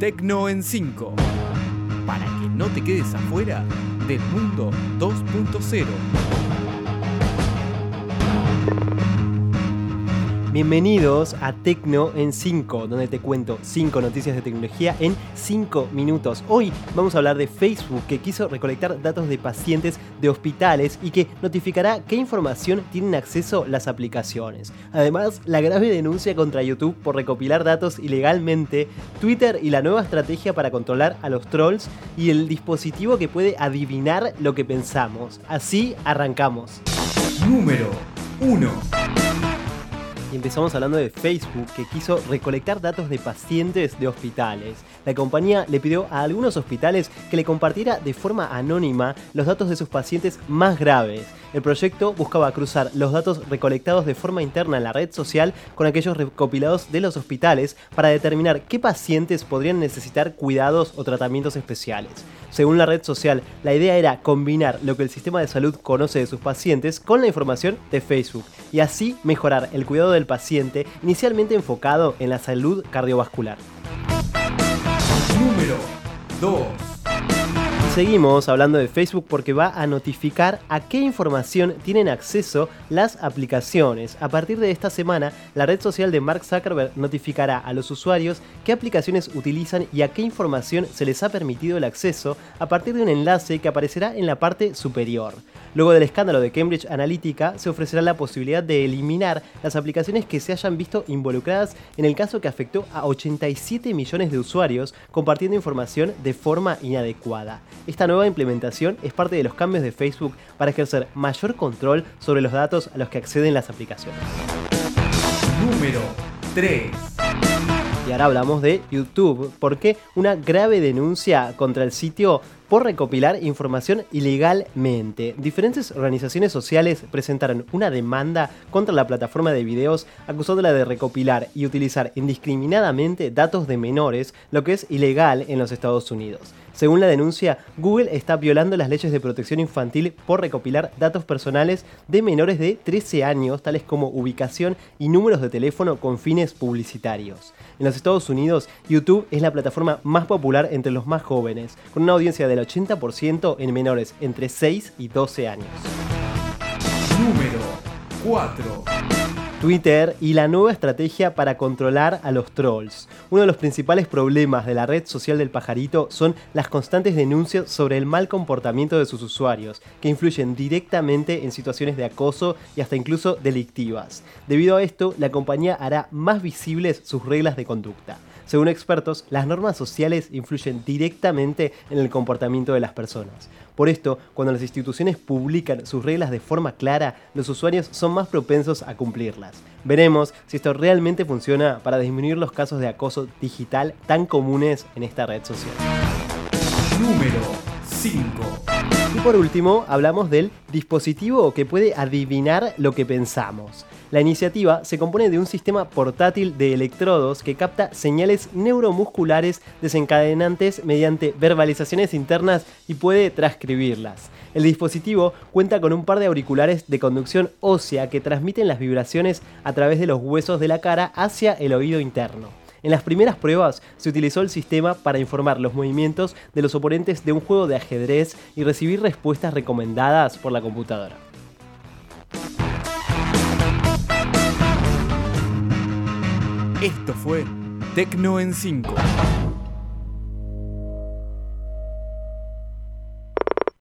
Tecno en 5. Para que no te quedes afuera del mundo 2.0. Bienvenidos a Tecno en 5, donde te cuento 5 noticias de tecnología en 5 minutos. Hoy vamos a hablar de Facebook, que quiso recolectar datos de pacientes de hospitales y que notificará qué información tienen acceso las aplicaciones. Además, la grave denuncia contra YouTube por recopilar datos ilegalmente, Twitter y la nueva estrategia para controlar a los trolls y el dispositivo que puede adivinar lo que pensamos. Así arrancamos. Número 1. Y empezamos hablando de Facebook, que quiso recolectar datos de pacientes de hospitales. La compañía le pidió a algunos hospitales que le compartiera de forma anónima los datos de sus pacientes más graves. El proyecto buscaba cruzar los datos recolectados de forma interna en la red social con aquellos recopilados de los hospitales para determinar qué pacientes podrían necesitar cuidados o tratamientos especiales. Según la red social, la idea era combinar lo que el sistema de salud conoce de sus pacientes con la información de Facebook y así mejorar el cuidado del paciente inicialmente enfocado en la salud cardiovascular. Número 2. Seguimos hablando de Facebook porque va a notificar a qué información tienen acceso las aplicaciones. A partir de esta semana, la red social de Mark Zuckerberg notificará a los usuarios qué aplicaciones utilizan y a qué información se les ha permitido el acceso a partir de un enlace que aparecerá en la parte superior. Luego del escándalo de Cambridge Analytica, se ofrecerá la posibilidad de eliminar las aplicaciones que se hayan visto involucradas en el caso que afectó a 87 millones de usuarios compartiendo información de forma inadecuada. Esta nueva implementación es parte de los cambios de Facebook para ejercer mayor control sobre los datos a los que acceden las aplicaciones. Número 3. Y ahora hablamos de YouTube, porque una grave denuncia contra el sitio por recopilar información ilegalmente. Diferentes organizaciones sociales presentaron una demanda contra la plataforma de videos acusándola de recopilar y utilizar indiscriminadamente datos de menores, lo que es ilegal en los Estados Unidos. Según la denuncia, Google está violando las leyes de protección infantil por recopilar datos personales de menores de 13 años, tales como ubicación y números de teléfono con fines publicitarios. En los Estados Unidos, YouTube es la plataforma más popular entre los más jóvenes, con una audiencia del 80% en menores entre 6 y 12 años. Número 4. Twitter y la nueva estrategia para controlar a los trolls. Uno de los principales problemas de la red social del pajarito son las constantes denuncias sobre el mal comportamiento de sus usuarios, que influyen directamente en situaciones de acoso y hasta incluso delictivas. Debido a esto, la compañía hará más visibles sus reglas de conducta. Según expertos, las normas sociales influyen directamente en el comportamiento de las personas. Por esto, cuando las instituciones publican sus reglas de forma clara, los usuarios son más propensos a cumplirlas. Veremos si esto realmente funciona para disminuir los casos de acoso digital tan comunes en esta red social. Número 5. Y por último, hablamos del dispositivo que puede adivinar lo que pensamos. La iniciativa se compone de un sistema portátil de electrodos que capta señales neuromusculares desencadenantes mediante verbalizaciones internas y puede transcribirlas. El dispositivo cuenta con un par de auriculares de conducción ósea que transmiten las vibraciones a través de los huesos de la cara hacia el oído interno. En las primeras pruebas se utilizó el sistema para informar los movimientos de los oponentes de un juego de ajedrez y recibir respuestas recomendadas por la computadora. Esto fue Tecno en 5.